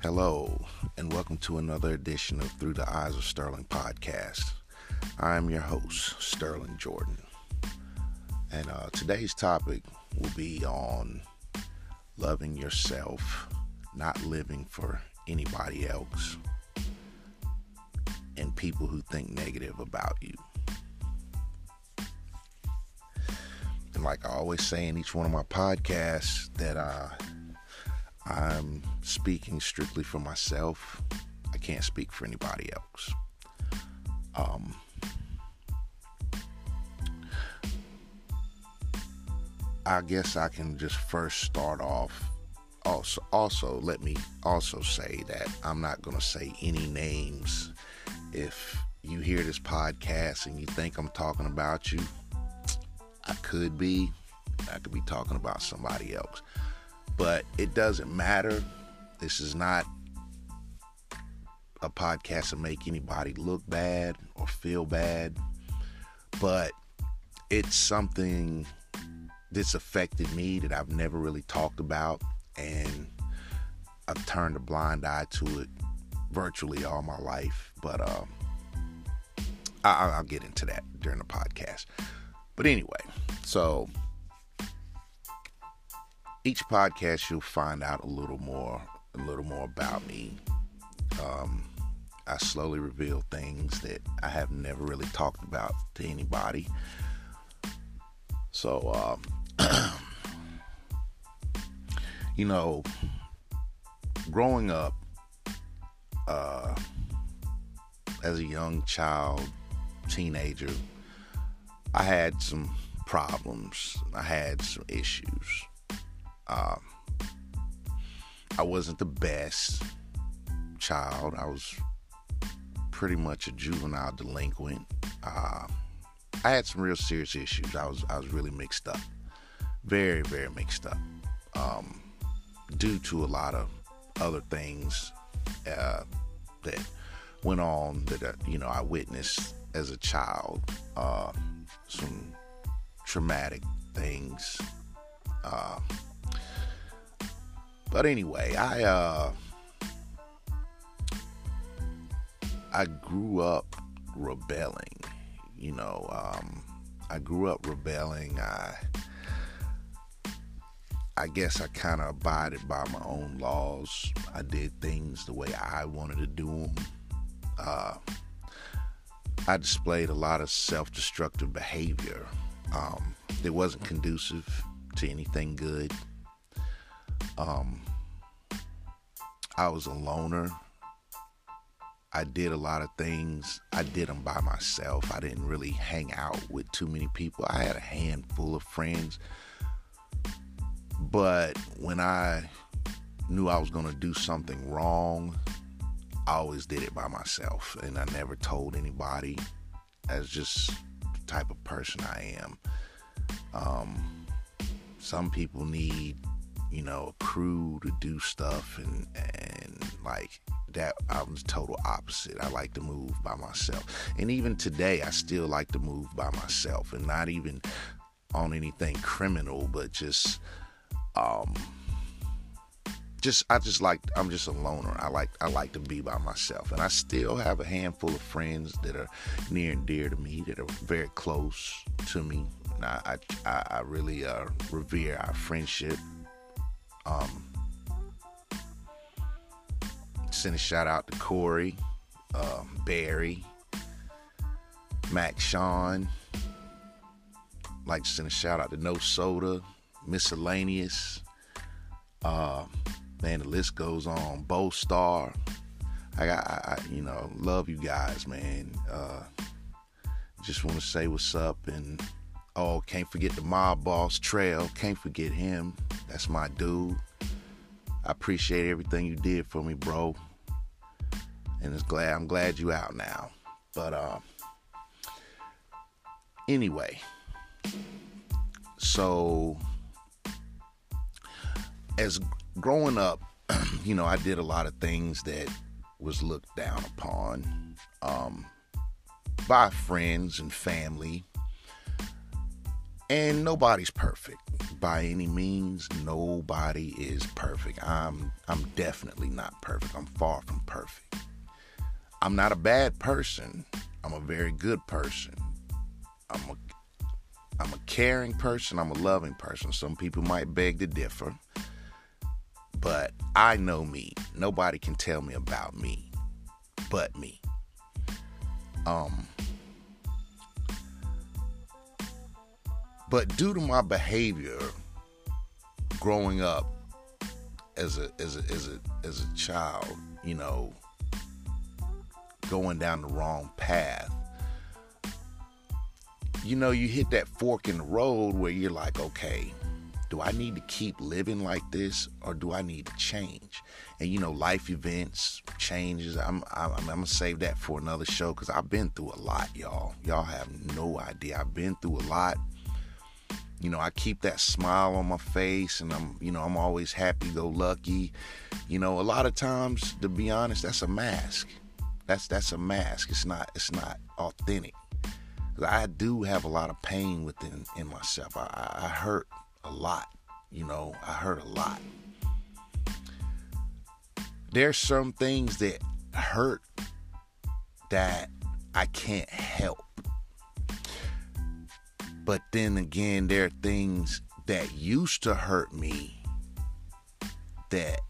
Hello, and welcome to another edition of Through the Eyes of Sterling podcast. I'm your host, Sterling Jordan. And uh, today's topic will be on loving yourself, not living for anybody else, and people who think negative about you. And like I always say in each one of my podcasts, that uh, I'm speaking strictly for myself. I can't speak for anybody else. Um, I guess I can just first start off. Also, also let me also say that I'm not going to say any names. If you hear this podcast and you think I'm talking about you, I could be. I could be talking about somebody else. But it doesn't matter. This is not a podcast to make anybody look bad or feel bad. But it's something that's affected me that I've never really talked about. And I've turned a blind eye to it virtually all my life. But um, I, I'll get into that during the podcast. But anyway, so each podcast you'll find out a little more, a little more about me. Um, I slowly reveal things that I have never really talked about to anybody. So, um, you know, growing up uh, as a young child, teenager, I had some problems. I had some issues. Um, I wasn't the best child. I was pretty much a juvenile delinquent. Uh, I had some real serious issues. I was I was really mixed up, very very mixed up, um, due to a lot of other things uh, that went on that uh, you know I witnessed as a child. Uh, some traumatic things. But anyway, I uh, I grew up rebelling. You know, um, I grew up rebelling. I I guess I kind of abided by my own laws. I did things the way I wanted to do them. Uh, I displayed a lot of self-destructive behavior um, wasn't conducive to anything good. Um, I was a loner. I did a lot of things. I did them by myself. I didn't really hang out with too many people. I had a handful of friends. But when I knew I was going to do something wrong, I always did it by myself and I never told anybody. That's just the type of person I am. Um, some people need you know, crew to do stuff and and like that I was total opposite. I like to move by myself. And even today I still like to move by myself and not even on anything criminal, but just um just I just like I'm just a loner. I like I like to be by myself, and I still have a handful of friends that are near and dear to me, that are very close to me. And I I, I really uh, revere our friendship um, send a shout out to Corey, uh, Barry, Mac Sean. Like to send a shout out to No Soda, Miscellaneous. Uh, man, the list goes on. Bo Star. I got, I, I, you know, love you guys, man. Uh, just want to say what's up and oh, can't forget the mob boss Trail. Can't forget him. That's my dude. I appreciate everything you did for me, bro. And it's glad I'm glad you out now. But uh anyway. So as growing up, you know, I did a lot of things that was looked down upon um by friends and family and nobody's perfect. By any means. Nobody is perfect. I'm I'm definitely not perfect. I'm far from perfect. I'm not a bad person. I'm a very good person. I'm a I'm a caring person. I'm a loving person. Some people might beg to differ. But I know me. Nobody can tell me about me but me. Um But due to my behavior growing up as a as a as a as a child, you know, going down the wrong path, you know, you hit that fork in the road where you're like, okay, do I need to keep living like this or do I need to change? And you know, life events, changes. I'm I'm, I'm gonna save that for another show because I've been through a lot, y'all. Y'all have no idea. I've been through a lot you know, I keep that smile on my face and I'm, you know, I'm always happy go lucky. You know, a lot of times, to be honest, that's a mask. That's that's a mask. It's not it's not authentic. I do have a lot of pain within in myself. I, I, I hurt a lot. You know, I hurt a lot. There's some things that hurt that I can't help. But then again, there are things that used to hurt me that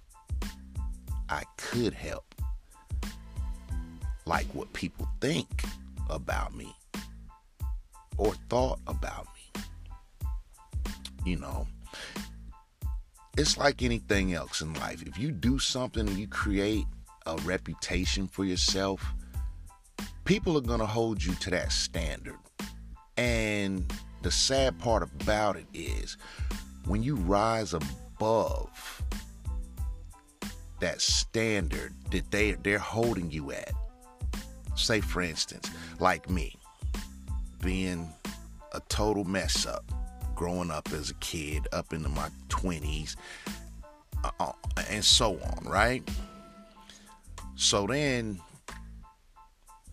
I could help. Like what people think about me or thought about me. You know, it's like anything else in life. If you do something and you create a reputation for yourself, people are going to hold you to that standard. And the sad part about it is when you rise above that standard that they they're holding you at. Say for instance, like me, being a total mess up, growing up as a kid, up into my 20s, uh, uh, and so on, right? So then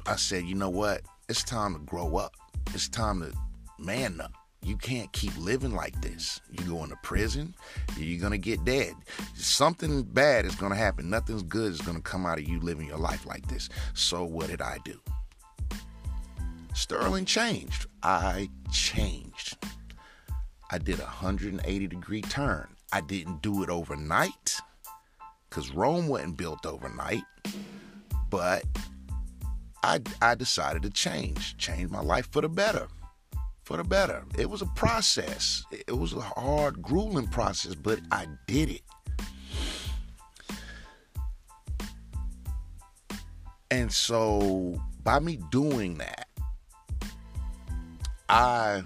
I said, you know what? It's time to grow up. It's time to man up. You can't keep living like this. You go into prison, you're gonna get dead. Something bad is gonna happen. Nothing's good is gonna come out of you living your life like this. So what did I do? Sterling changed. I changed. I did a 180 degree turn. I didn't do it overnight because Rome wasn't built overnight, but I, I decided to change, change my life for the better for the better. It was a process. It was a hard, grueling process, but I did it. And so by me doing that, I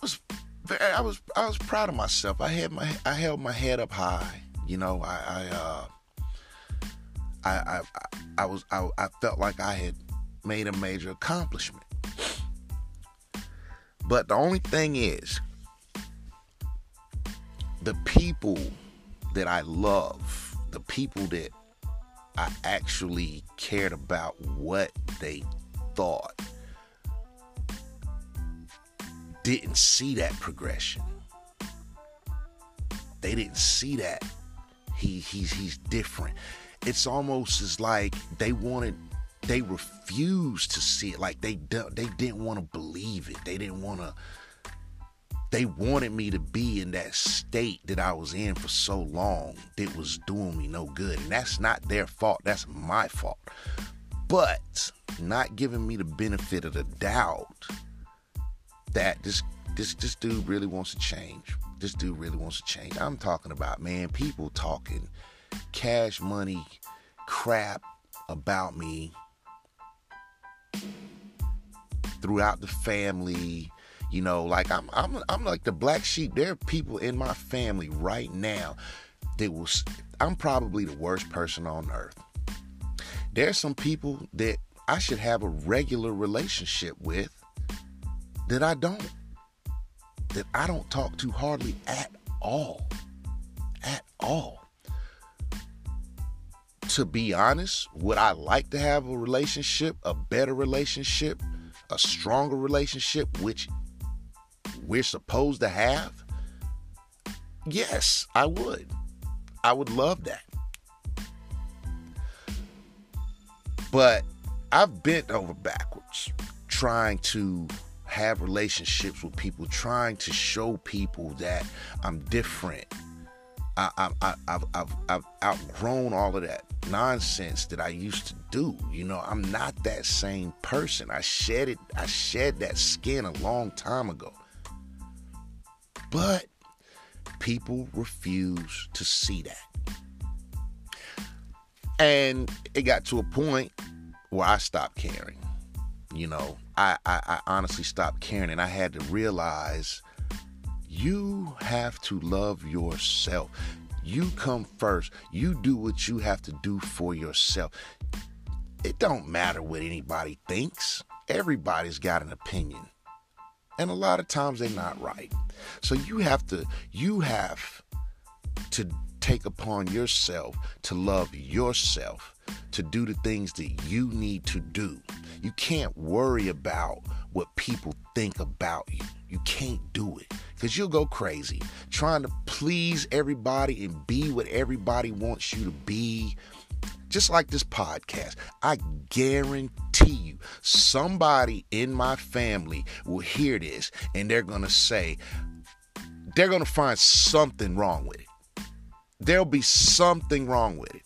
was very, I was I was proud of myself. I had my I held my head up high. You know, I I uh I I I was I, I felt like I had made a major accomplishment. But the only thing is, the people that I love, the people that I actually cared about what they thought, didn't see that progression. They didn't see that. He he's he's different. It's almost as like they wanted they refused to see it. Like they they didn't want to believe it. They didn't want to. They wanted me to be in that state that I was in for so long that was doing me no good. And that's not their fault. That's my fault. But not giving me the benefit of the doubt that this this this dude really wants to change. This dude really wants to change. I'm talking about man, people talking cash money crap about me throughout the family. You know, like I'm, I'm, I'm like the black sheep. There are people in my family right now that will. I'm probably the worst person on earth. There's some people that I should have a regular relationship with that I don't. That I don't talk to hardly at all. At all. To be honest, would I like to have a relationship, a better relationship a stronger relationship, which we're supposed to have? Yes, I would. I would love that. But I've bent over backwards trying to have relationships with people, trying to show people that I'm different. I, I, I, I've, I've outgrown all of that nonsense that I used to do. You know, I'm not that same person. I shed it, I shed that skin a long time ago. But people refuse to see that. And it got to a point where I stopped caring. You know, I, I, I honestly stopped caring and I had to realize you have to love yourself. You come first. You do what you have to do for yourself. It don't matter what anybody thinks. Everybody's got an opinion. And a lot of times they're not right. So you have to you have to take upon yourself to love yourself, to do the things that you need to do. You can't worry about what people think about you. You can't do it because you'll go crazy trying to please everybody and be what everybody wants you to be. Just like this podcast, I guarantee you somebody in my family will hear this and they're going to say, they're going to find something wrong with it. There'll be something wrong with it.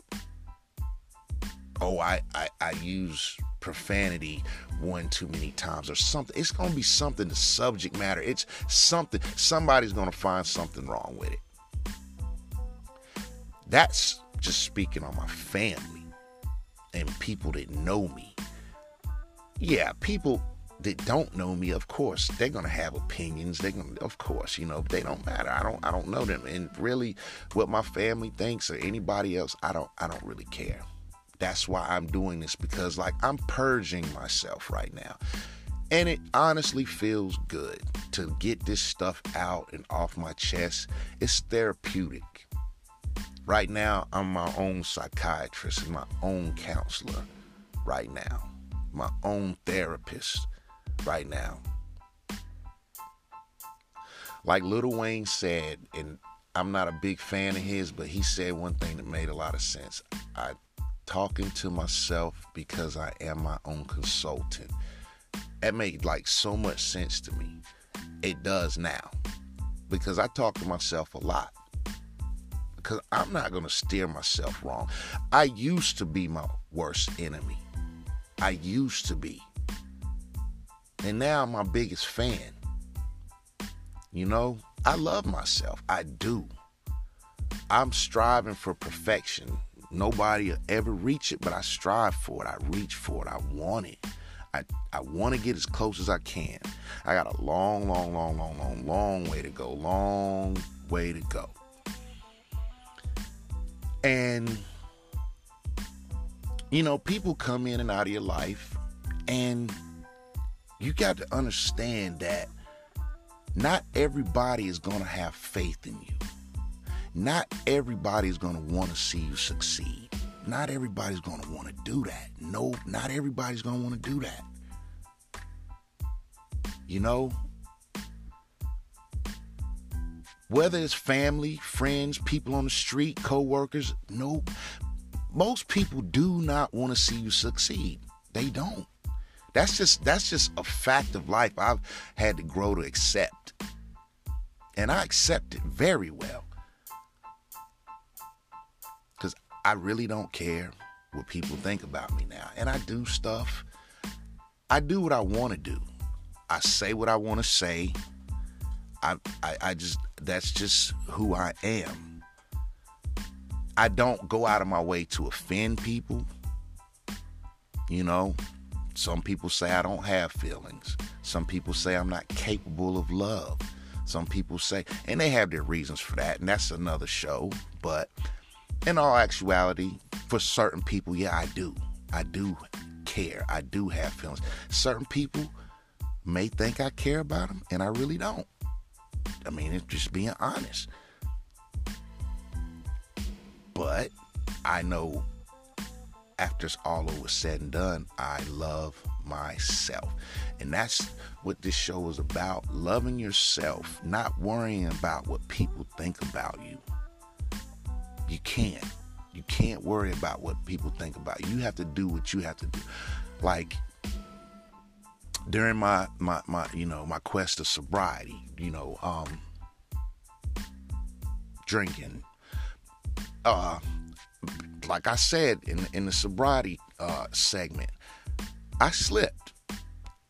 Oh, I, I, I use profanity one too many times or something. It's going to be something, the subject matter. It's something, somebody's going to find something wrong with it. That's just speaking on my family and people that know me. Yeah, people that don't know me, of course, they're gonna have opinions. They're gonna, of course, you know, they don't matter. I don't, I don't know them, and really, what my family thinks or anybody else, I don't, I don't really care that's why I'm doing this because like I'm purging myself right now. And it honestly feels good to get this stuff out and off my chest. It's therapeutic. Right now, I'm my own psychiatrist and my own counselor right now, my own therapist right now. Like Lil Wayne said, and I'm not a big fan of his, but he said one thing that made a lot of sense. I talking to myself because I am my own consultant. That made like so much sense to me. It does now because I talk to myself a lot. Because I'm not going to steer myself wrong. I used to be my worst enemy. I used to be. And now I'm my biggest fan. You know, I love myself. I do. I'm striving for perfection Nobody will ever reach it, but I strive for it. I reach for it. I want it. I, I want to get as close as I can. I got a long, long, long, long, long, long way to go. Long way to go. And, you know, people come in and out of your life, and you got to understand that not everybody is going to have faith in you not everybody's going to want to see you succeed. Not everybody's going to want to do that. No, not everybody's going to want to do that. You know, whether it's family, friends, people on the street, co-workers, no most people do not want to see you succeed. They don't. That's just that's just a fact of life I've had to grow to accept. And I accept it very well. I really don't care what people think about me now. And I do stuff. I do what I want to do. I say what I want to say. I, I, I just, that's just who I am. I don't go out of my way to offend people. You know, some people say I don't have feelings. Some people say I'm not capable of love. Some people say, and they have their reasons for that, and that's another show. But in all actuality, for certain people, yeah, I do. I do care. I do have feelings. Certain people may think I care about them, and I really don't. I mean, it's just being honest. But I know after it's all over said and done, I love myself. And that's what this show is about loving yourself, not worrying about what people think about you. You can't. You can't worry about what people think about you. Have to do what you have to do. Like during my my my you know my quest of sobriety, you know, um drinking uh like I said in in the sobriety uh, segment, I slipped.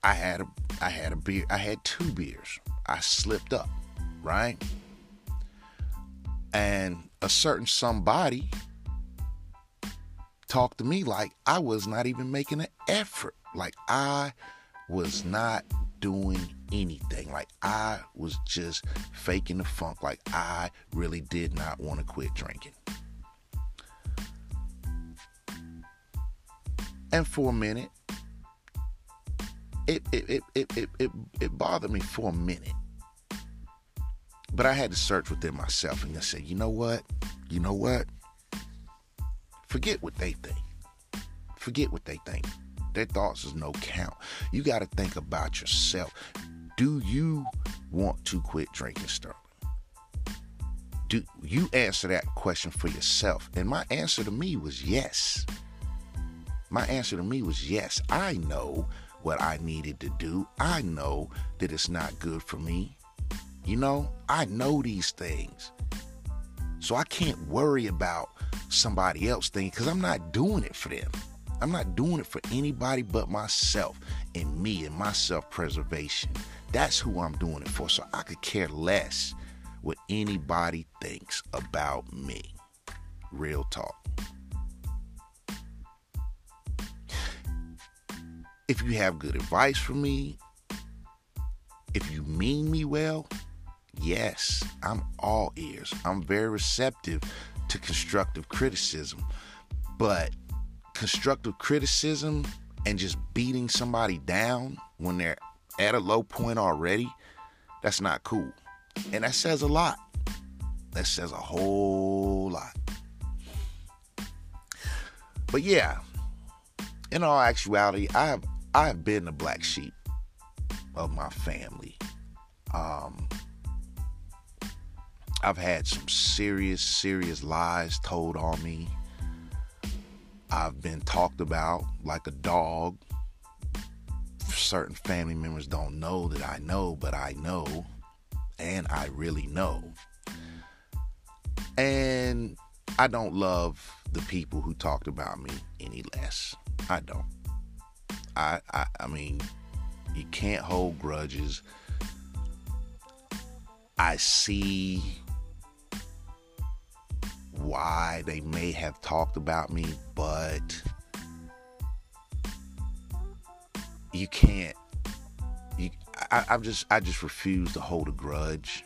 I had a I had a beer. I had two beers. I slipped up, right? And a certain somebody talked to me like I was not even making an effort. Like I was not doing anything. Like I was just faking the funk. Like I really did not want to quit drinking. And for a minute, it it, it, it, it, it, bothered me for a minute. But I had to search within myself and just say, you know what? You know what? Forget what they think. Forget what they think. Their thoughts is no count. You got to think about yourself. Do you want to quit drinking, Sterling? Do you answer that question for yourself? And my answer to me was yes. My answer to me was yes. I know what I needed to do. I know that it's not good for me. You know, I know these things. So I can't worry about somebody else thing because I'm not doing it for them. I'm not doing it for anybody but myself and me and my self preservation. That's who I'm doing it for. So I could care less what anybody thinks about me. Real talk. If you have good advice for me, if you mean me well, yes, I'm all ears. I'm very receptive to constructive criticism. But constructive criticism and just beating somebody down when they're at a low point already, that's not cool. And that says a lot. That says a whole lot. But yeah, in all actuality, I have I have been the black sheep of my family. Um, I've had some serious, serious lies told on me. I've been talked about like a dog. Certain family members don't know that I know, but I know, and I really know. And I don't love the people who talked about me any less. I don't. I, I I mean, you can't hold grudges. I see why they may have talked about me, but you can't. You, I, I just I just refuse to hold a grudge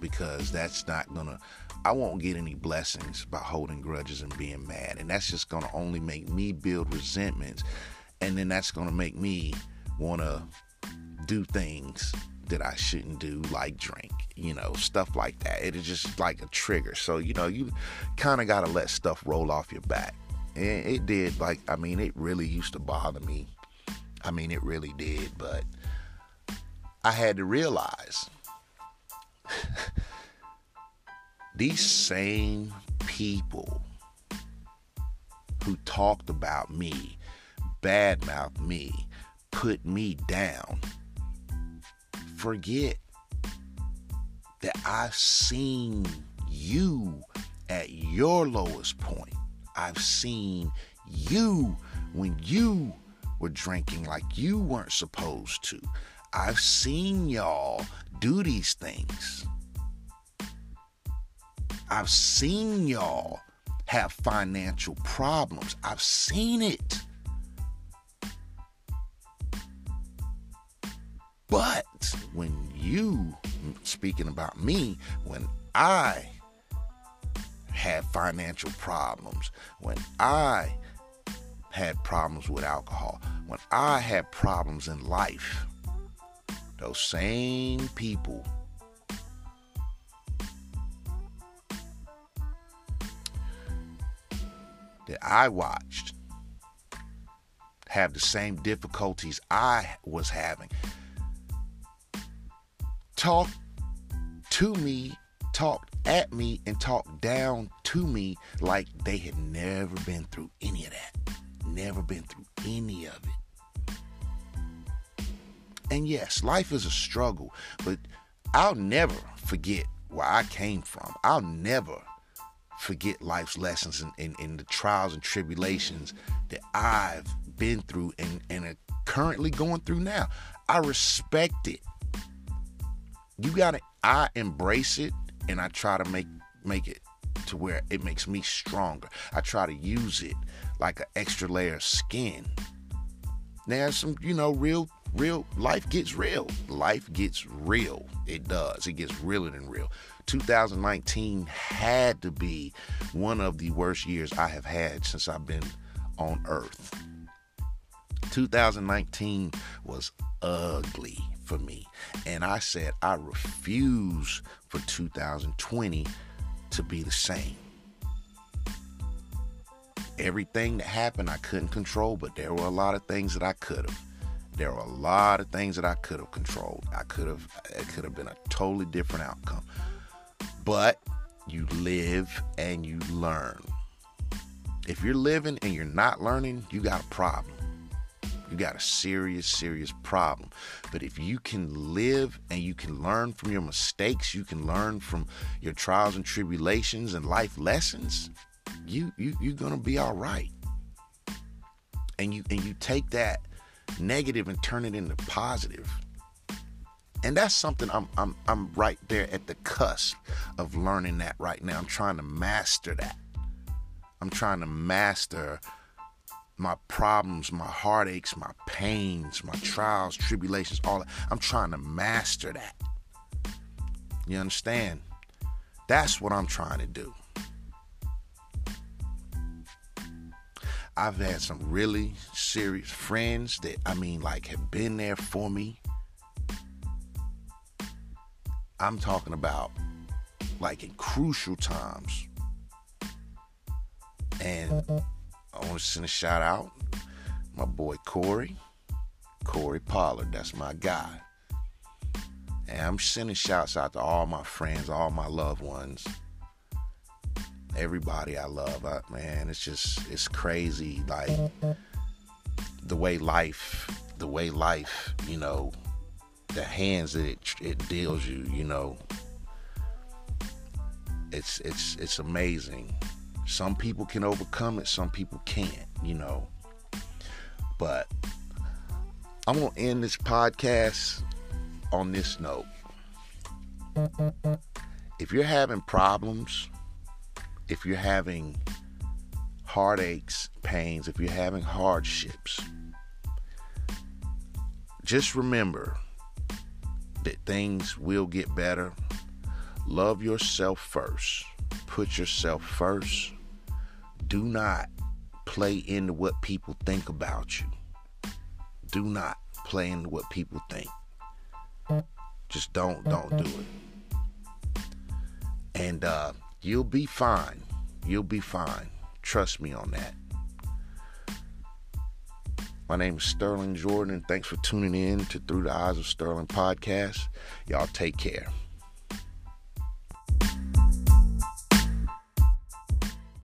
because that's not gonna I won't get any blessings by holding grudges and being mad. And that's just to only make me build resentments. And then that's to make me want to do things that I shouldn't do, like drink, you know, stuff like that. It is just like a trigger. So, you know, you kind of got to let stuff roll off your back. And it did, like, I mean, it really used to bother me. I mean, it really did. But I had to realize these same people who talked about me, badmouthed me, put me down, forget that I've seen you at your lowest point. I've seen you when you were drinking like you weren't supposed to. I've seen y'all do these things. I've seen y'all have financial problems. I've seen it. But you, speaking about me, when I had financial problems, when I had problems with alcohol, when I had problems in life, those same people that I watched have the same difficulties I was having talk to me, talked at me, and talked down to me like they had never been through any of that. Never been through any of it. And yes, life is a struggle, but I'll never forget where I came from. I'll never forget life's lessons and, and, and the trials and tribulations that I've been through and, and are currently going through now. I respect it. You gotta I embrace it and I try to make make it to where it makes me stronger. I try to use it like an extra layer of skin. Now some, you know, real real life gets real. Life gets real. It does. It gets realer than real. 2019 had to be one of the worst years I have had since I've been on earth. 2019 was ugly for me. And I said, I refuse for 2020 to be the same. Everything that happened, I couldn't control, but there were a lot of things that I could have. There were a lot of things that I could have controlled. I could have, it could have been a totally different outcome. But you live and you learn. If you're living and you're not learning, you got a problem. You got a serious, serious problem. But if you can live and you can learn from your mistakes, you can learn from your trials and tribulations and life lessons, you you you're gonna be all right. And you and you take that negative and turn it into positive. And that's something I'm I'm I'm right there at the cusp of learning that right now. I'm trying to master that. I'm trying to master my problems, my heartaches, my pains, my trials, tribulations, all that. I'm trying to master that. You understand? That's what I'm trying to do. I've had some really serious friends that, I mean, like, have been there for me. I'm talking about, like, in crucial times. And I want to send a shout out. My boy Corey. Corey Pollard. That's my guy. And I'm sending shouts out to all my friends, all my loved ones. Everybody I love. I, man, it's just it's crazy. Like the way life, the way life, you know, the hands that it, it deals you, you know. It's it's it's amazing. Some people can overcome it, some people can't, you know. But I'm going to end this podcast on this note. If you're having problems, if you're having heartaches, pains, if you're having hardships, just remember that things will get better. Love yourself first. Put yourself first do not play into what people think about you. Do not play into what people think. Just don't don't do it. And uh, you'll be fine. You'll be fine. Trust me on that. My name is Sterling Jordan, thanks for tuning in to Through the Eyes of Sterling podcast. Y'all take care.